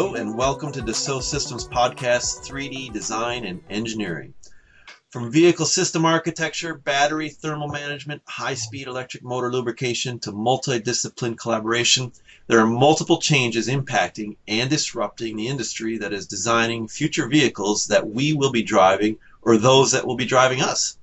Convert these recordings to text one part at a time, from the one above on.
Hello, and welcome to Dassault Systems Podcast 3D Design and Engineering. From vehicle system architecture, battery thermal management, high speed electric motor lubrication to multidiscipline collaboration, there are multiple changes impacting and disrupting the industry that is designing future vehicles that we will be driving or those that will be driving us.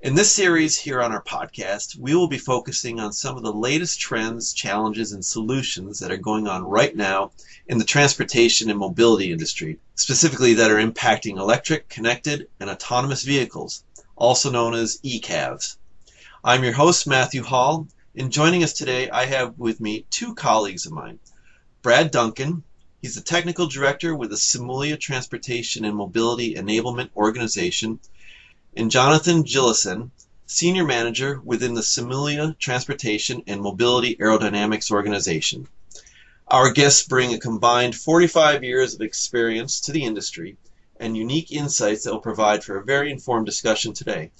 In this series here on our podcast, we will be focusing on some of the latest trends, challenges, and solutions that are going on right now in the transportation and mobility industry, specifically that are impacting electric, connected, and autonomous vehicles, also known as ECAVs. I'm your host, Matthew Hall, and joining us today, I have with me two colleagues of mine. Brad Duncan, he's the technical director with the Simulia Transportation and Mobility Enablement Organization and Jonathan Gillison, Senior Manager within the Simulia Transportation and Mobility Aerodynamics Organization. Our guests bring a combined 45 years of experience to the industry and unique insights that will provide for a very informed discussion today.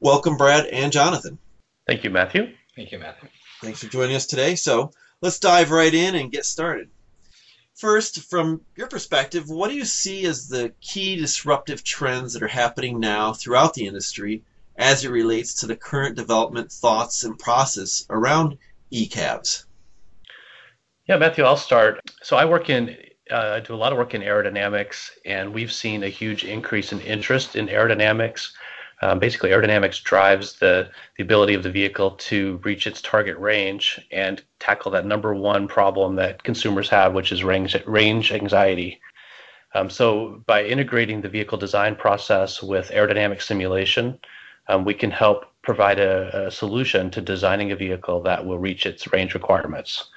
Welcome, Brad and Jonathan. Thank you, Matthew. Thank you, Matthew. Thanks for joining us today. So let's dive right in and get started. First, from your perspective, what do you see as the key disruptive trends that are happening now throughout the industry as it relates to the current development thoughts and process around ECAVs? Yeah, Matthew, I'll start. So I work in, uh, I do a lot of work in aerodynamics, and we've seen a huge increase in interest in aerodynamics um, basically, aerodynamics drives the, the ability of the vehicle to reach its target range and tackle that number one problem that consumers have, which is range, range anxiety. Um, so, by integrating the vehicle design process with aerodynamic simulation, um, we can help provide a, a, solution to designing a vehicle that will reach its range requirements.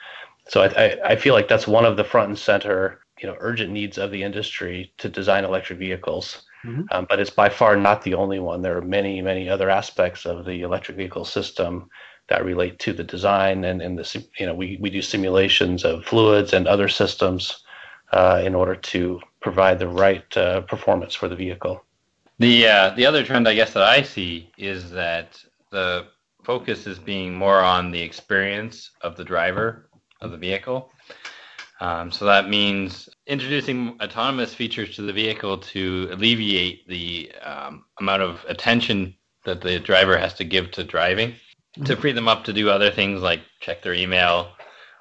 So, I, I feel like that's one of the front and center, you know, urgent needs of the industry to design electric vehicles. Mm-hmm. Um, but it's by far not the only one. There are many, many other aspects of the electric vehicle system that relate to the design and, and the you know we, we do simulations of fluids and other systems uh, in order to provide the right uh, performance for the vehicle. The uh, the other trend I guess that I see is that the focus is being more on the experience of the driver of the vehicle um, so that means introducing autonomous features to the vehicle to alleviate the um, amount of attention that the driver has to give to driving, mm-hmm. to free them up to do other things like check their email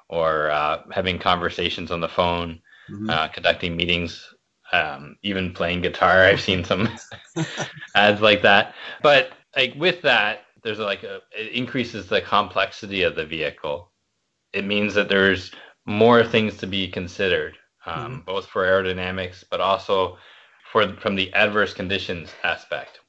or uh, having conversations on the phone, mm-hmm. uh, conducting meetings, um, even playing guitar. I've seen some ads like that. But like with that, there's like a, it increases the complexity of the vehicle. It means that there's more things to be considered, um, mm-hmm. both for aerodynamics, but also for from the adverse conditions aspect.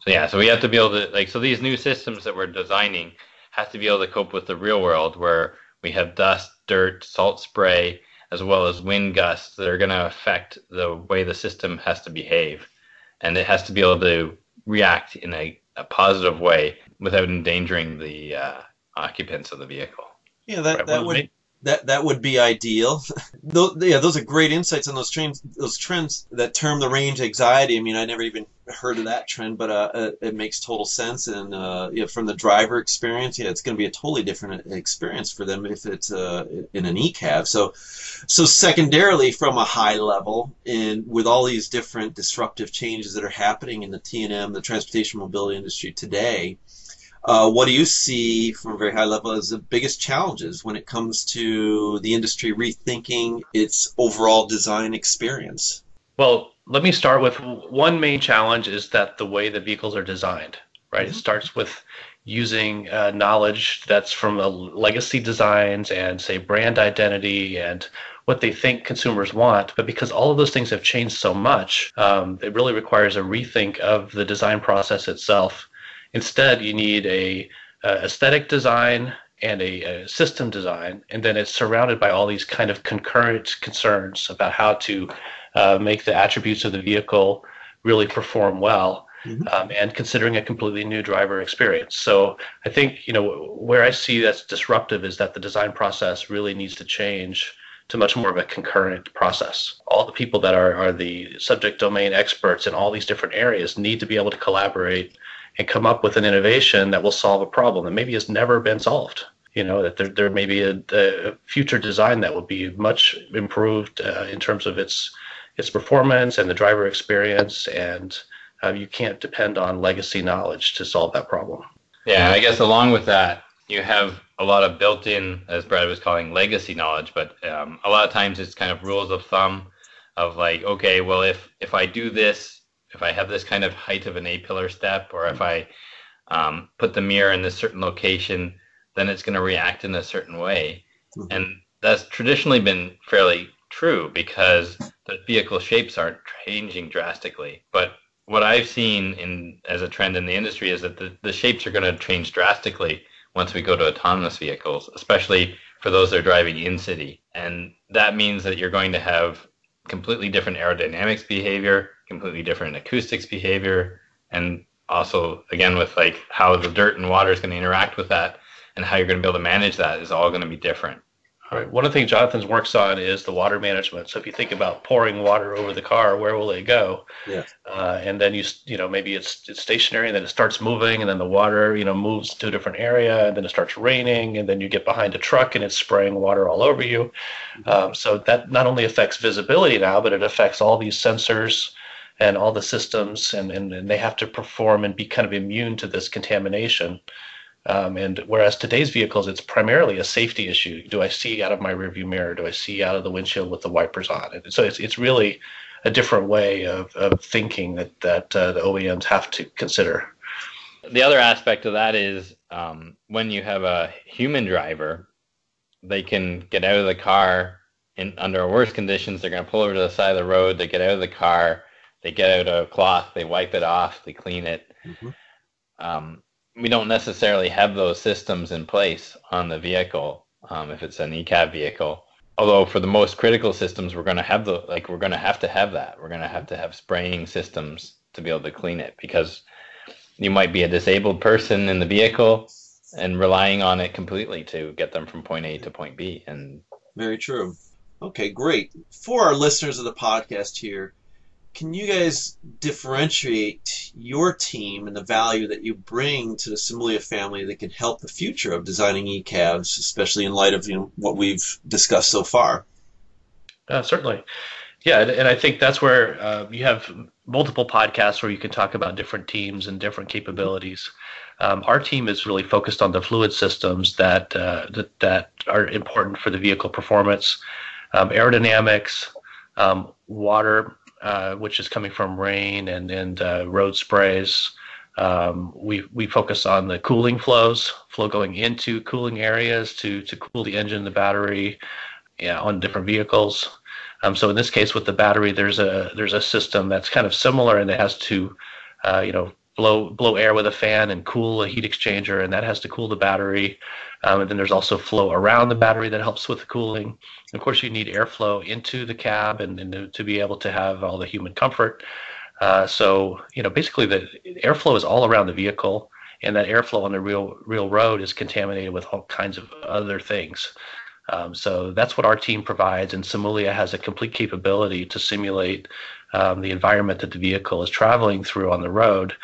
So yeah, so we have to be able to like so these new systems that we're designing have to be able to cope with the real world where we have dust, dirt, salt spray, as well as wind gusts that are going to affect the way the system has to behave, and it has to be able to react in a, a positive way without endangering the uh, occupants of the vehicle. Yeah, that, right. that would that that would be ideal. those, yeah, those are great insights on those trends. Those trends that term the range anxiety. I mean, I never even heard of that trend, but uh, it makes total sense. And uh, yeah, from the driver experience, yeah, it's going to be a totally different experience for them if it's uh, in an ECAV. So, so secondarily, from a high level, and with all these different disruptive changes that are happening in the T and M, the transportation mobility industry today uh, what do you see from a very high level as the biggest challenges when it comes to the industry rethinking its overall design experience? Well, let me start with one main challenge is that the way the vehicles are designed, right? Mm-hmm. It starts with using uh, knowledge that's from legacy designs and say brand identity and what they think consumers want. But because all of those things have changed so much, um, it really requires a rethink of the design process itself Instead, you need a, a aesthetic design and a, a, system design, and then it's surrounded by all these kind of concurrent concerns about how to uh, make the attributes of the vehicle really perform well. Mm-hmm. Um, and considering a completely new driver experience. So I think you know where I see that's disruptive is that the design process really needs to change to much more of a concurrent process. All the people that are, are the subject domain experts in all these different areas need to be able to collaborate and come up with an innovation that will solve a problem that maybe has never been solved. you know that there, there may be a, a future design that will be much improved uh, in terms of its its performance and the driver experience and uh, you can't depend on legacy knowledge to solve that problem yeah i guess along with that you have a lot of built-in as brad was calling legacy knowledge but um, a lot of times it's kind of rules of thumb of like okay well if if i do this if i have this kind of height of an a pillar step or if i um, put the mirror in this certain location then it's going to react in a certain way. Mm-hmm. And that's traditionally been fairly true because the vehicle shapes aren't changing drastically. But what I've seen in as a trend in the industry is that the, the shapes are going to change drastically once we go to autonomous vehicles, especially for those that are driving in city. And that means that you're going to have completely different aerodynamics behavior, completely different acoustics behavior, and also again with like how the dirt and water is going to interact with that and how you're going to be able to manage that is all going to be different. Right. One of the things Jonathan's works on is the water management. So if you think about pouring water over the car, where will it go? Yeah. Uh, and then you you know maybe it's it's stationary, and then it starts moving, and then the water you know moves to a different area, and then it starts raining, and then you get behind a truck, and it's spraying water all over you. Mm-hmm. Um, so that not only affects visibility now, but it affects all these sensors and all the systems, and, and, and they have to perform and be kind of immune to this contamination. Um, and whereas today's vehicles, it's primarily a safety issue. Do I see out of my rearview mirror? Do I see out of the windshield with the wipers on? And so it's, it's really a different way of, of thinking that, that uh, the OEMs have to consider. The other aspect of that is um, when you have a human driver, they can get out of the car in under worse conditions. They're going to pull over to the side of the road. They get out of the car. They get out a cloth. They wipe it off. They clean it. Mm-hmm. Um, we don't necessarily have those systems in place on the vehicle um, if it's an ECAV vehicle. Although for the most critical systems, we're going to have the like we're going to have to have that. We're going to have to have spraying systems to be able to clean it because you might be a disabled person in the vehicle and relying on it completely to get them from point A to point B. And very true. Okay, great. For our listeners of the podcast here, can you guys differentiate your team and the value that you bring to the Simulia family that can help the future of designing ECAVs, especially in light of you know, what we've discussed so far? Uh, certainly. Yeah, and, and, I think that's where uh, you have multiple podcasts where you can talk about different teams and different capabilities. Um, our team is really focused on the fluid systems that uh, that, that are important for the vehicle performance, um, aerodynamics, um, water uh, which is coming from rain and and uh, road sprays. Um, we we focus on the cooling flows, flow going into cooling areas to to cool the engine, the battery, yeah, on different vehicles. Um, so in this case, with the battery, there's a there's a system that's kind of similar, and it has to, uh, you know, blow blow air with a fan and cool a heat exchanger, and that has to cool the battery. Um, and then there's also flow around the battery that helps with the cooling. And of course, you need airflow into the cab and, and to be able to have all the human comfort. Uh, so you know, basically, the airflow is all around the vehicle, and that airflow on the real real road is contaminated with all kinds of other things. Um, so that's what our team provides, and Simulia has a complete capability to simulate um, the environment that the vehicle is traveling through on the road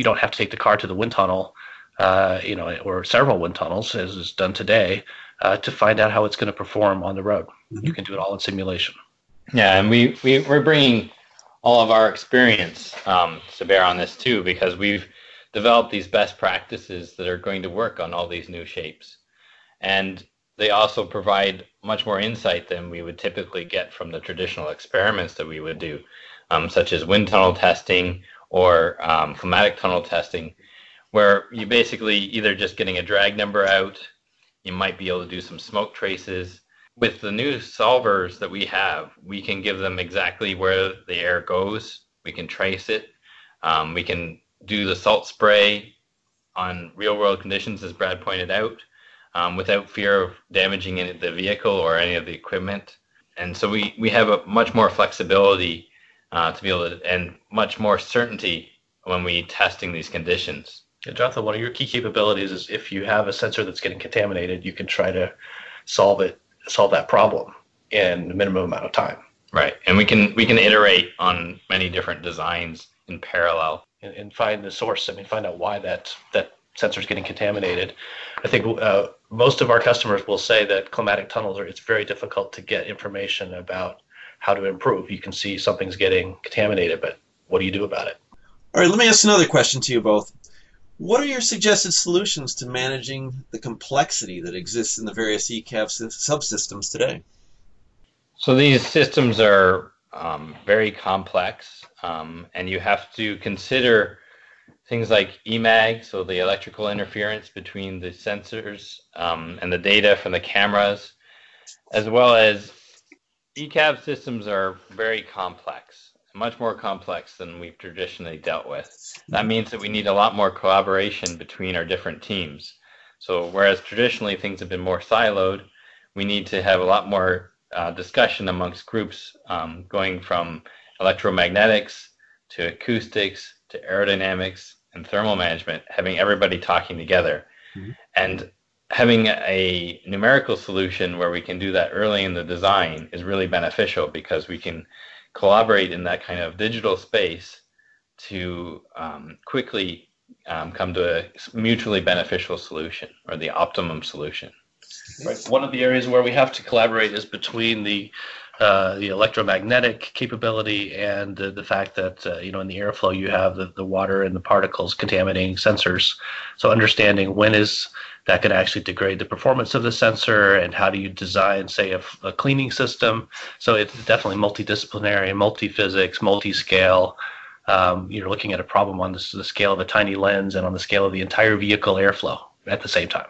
you don't have to take the car to the wind tunnel, uh, you know, or several wind tunnels, as is done today, uh, to find out how it's going to perform on the road. Mm-hmm. You can do it all in simulation. Yeah, and we, we we're bringing all of our experience um, to bear on this too, because we've developed these best practices that are going to work on all these new shapes, and they also provide much more insight than we would typically get from the traditional experiments that we would do, um, such as wind tunnel testing or um, climatic tunnel testing, where you basically either just getting a drag number out, you might be able to do some smoke traces. With the new solvers that we have, we can give them exactly where the air goes. We can trace it. Um, we can do the salt spray on real world conditions, as Brad pointed out, um, without fear of damaging any, the vehicle or any of the equipment. And so we, we have a much more flexibility uh, to be able to, and much more certainty when we testing these conditions. Yeah, Jonathan, one of your key capabilities is if you have a sensor that's getting contaminated, you can try to solve it, solve that problem in a minimum amount of time. Right, and we can we can iterate on many different designs in parallel and, and find the source. I mean, find out why that that sensor is getting contaminated. I think uh, most of our customers will say that climatic tunnels are it's very difficult to get information about how to improve. You can see something's getting contaminated, but what do you do about it? All right, let me ask another question to you both. What are your suggested solutions to managing the complexity that exists in the various ECAV subsystems today? So these systems are um, very complex, um, and you have to consider things like EMAG, so the electrical interference between the sensors um, and the data from the cameras, as well as ECAV systems are very complex, much more complex than we've traditionally dealt with. That means that we need a lot more collaboration between our different teams. So whereas traditionally things have been more siloed, we need to have a lot more uh, discussion amongst groups um, going from electromagnetics to acoustics to aerodynamics and thermal management, having everybody talking together. Mm-hmm. And having a numerical solution where we can do that early in the design is really beneficial because we can collaborate in that kind of digital space to um, quickly um, come to a mutually beneficial solution or the optimum solution. Right. One of the areas where we have to collaborate is between the uh, the electromagnetic capability and the, the fact that uh, you know in the airflow you have the, the water and the particles contaminating sensors. So understanding when is that can actually degrade the performance of the sensor and how do you design say a, a cleaning system. So it's definitely multidisciplinary, multi-physics, multi-scale. Um, you're looking at a problem on the, the scale of a tiny lens and on the scale of the entire vehicle airflow at the same time.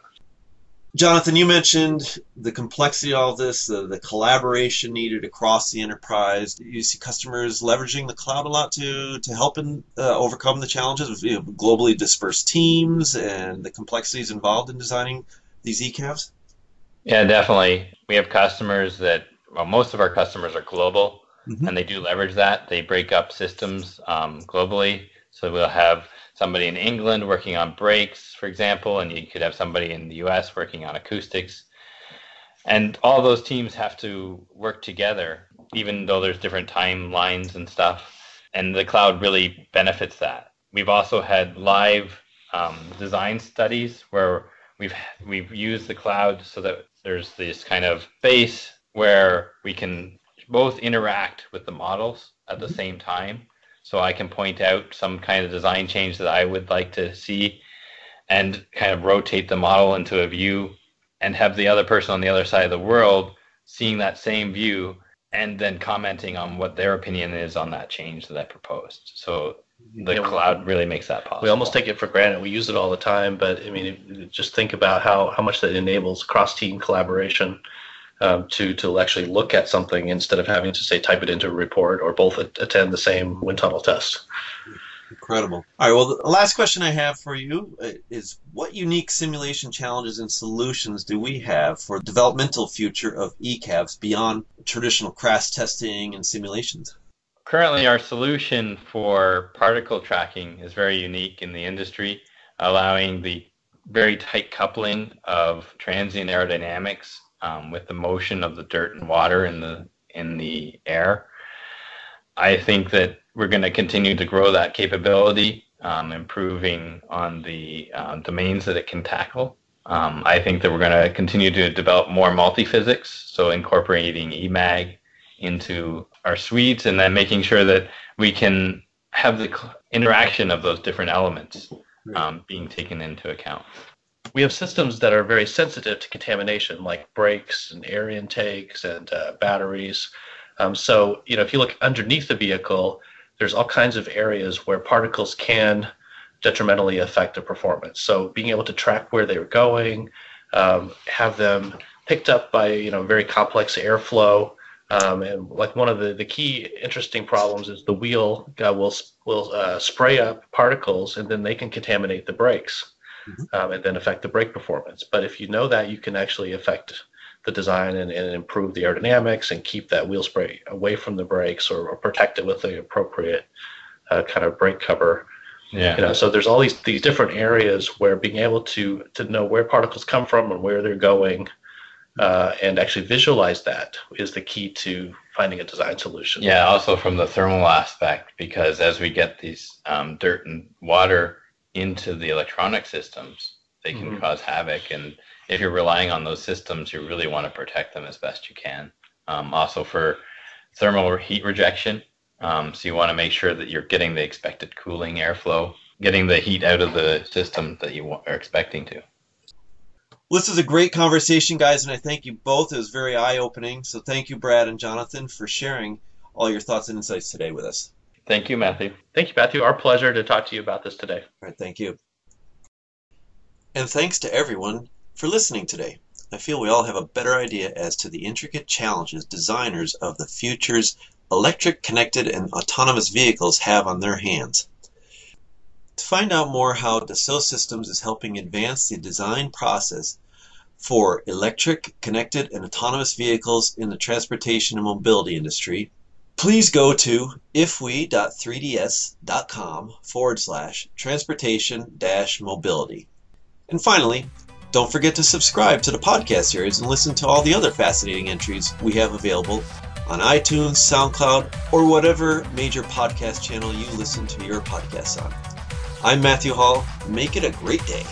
Jonathan, you mentioned the complexity of all this, the, the collaboration needed across the enterprise. You see customers leveraging the cloud a lot to to help in, uh, overcome the challenges of you know, globally dispersed teams and the complexities involved in designing these ECAVs. Yeah, definitely. We have customers that well, most of our customers are global, mm-hmm. and they do leverage that. They break up systems um, globally, so we'll have somebody in England working on brakes, for example, and you could have somebody in the US working on acoustics. And all those teams have to work together, even though there's different timelines and stuff. And the cloud really benefits that. We've also had live um, design studies where we've we've used the cloud so that there's this kind of space where we can both interact with the models at the same time so I can point out some kind of design change that I would like to see and kind of rotate the model into a view and have the other person on the other side of the world seeing that same view and then commenting on what their opinion is on that change that I proposed. So the yeah, cloud really makes that possible. We almost take it for granted. We use it all the time, but I mean, just think about how, how much that enables cross team collaboration um, to to actually look at something instead of having to say type it into a report or both attend the same wind tunnel test. Incredible. All right. Well, the last question I have for you uh, is: What unique simulation challenges and solutions do we have for developmental future of ECAVs beyond traditional crash testing and simulations? Currently, our solution for particle tracking is very unique in the industry, allowing the very tight coupling of transient aerodynamics um, with the motion of the dirt and water in the in the air. I think that we're going to continue to grow that capability, um, improving on the uh, domains that it can tackle. Um, I think that we're going to continue to develop more multi-physics, so incorporating EMAG into our suites and then making sure that we can have the interaction of those different elements um, being taken into account we have systems that are very sensitive to contamination, like brakes and air intakes and uh, batteries. Um, so, you know, if you look underneath the vehicle, there's all kinds of areas where particles can detrimentally affect the performance. So, being able to track where they're going, um, have them picked up by you know very complex airflow, um, and like one of the, the key interesting problems is the wheel uh, will will uh, spray up particles and then they can contaminate the brakes mm-hmm. um, and then affect the brake performance. But if you know that, you can actually affect the design and, and improve the aerodynamics and keep that wheel spray away from the brakes or, or protect it with the appropriate uh, kind of brake cover. Yeah. You know, so there's all these these different areas where being able to to know where particles come from and where they're going, uh, and actually visualize that is the key to finding a design solution. Yeah, also from the thermal aspect, because as we get these um, dirt and water into the electronic systems, they can mm-hmm. cause havoc. And if you're relying on those systems, you really want to protect them as best you can. Um, also for thermal heat rejection, um, so you want to make sure that you're getting the expected cooling airflow, getting the heat out of the system that you are expecting to. Well, this is a great conversation, guys, and I thank you both. It was very eye opening. So thank you, Brad and Jonathan, for sharing all your thoughts and insights today with us. Thank you, Matthew. Thank you, Matthew. Our pleasure to talk to you about this today. All right, thank you. And thanks to everyone for listening today. I feel we all have a better idea as to the intricate challenges designers of the future's electric, connected, and autonomous vehicles have on their hands. To find out more how Dassault Systems is helping advance the design process for electric, connected, and autonomous vehicles in the transportation and mobility industry, please go to ifwe.3ds.com forward slash transportation dash mobility. And finally, don't forget to subscribe to the podcast series and listen to all the other fascinating entries we have available on iTunes, SoundCloud, or whatever major podcast channel you listen to your podcasts on. I'm Matthew Hall. Make it a great day.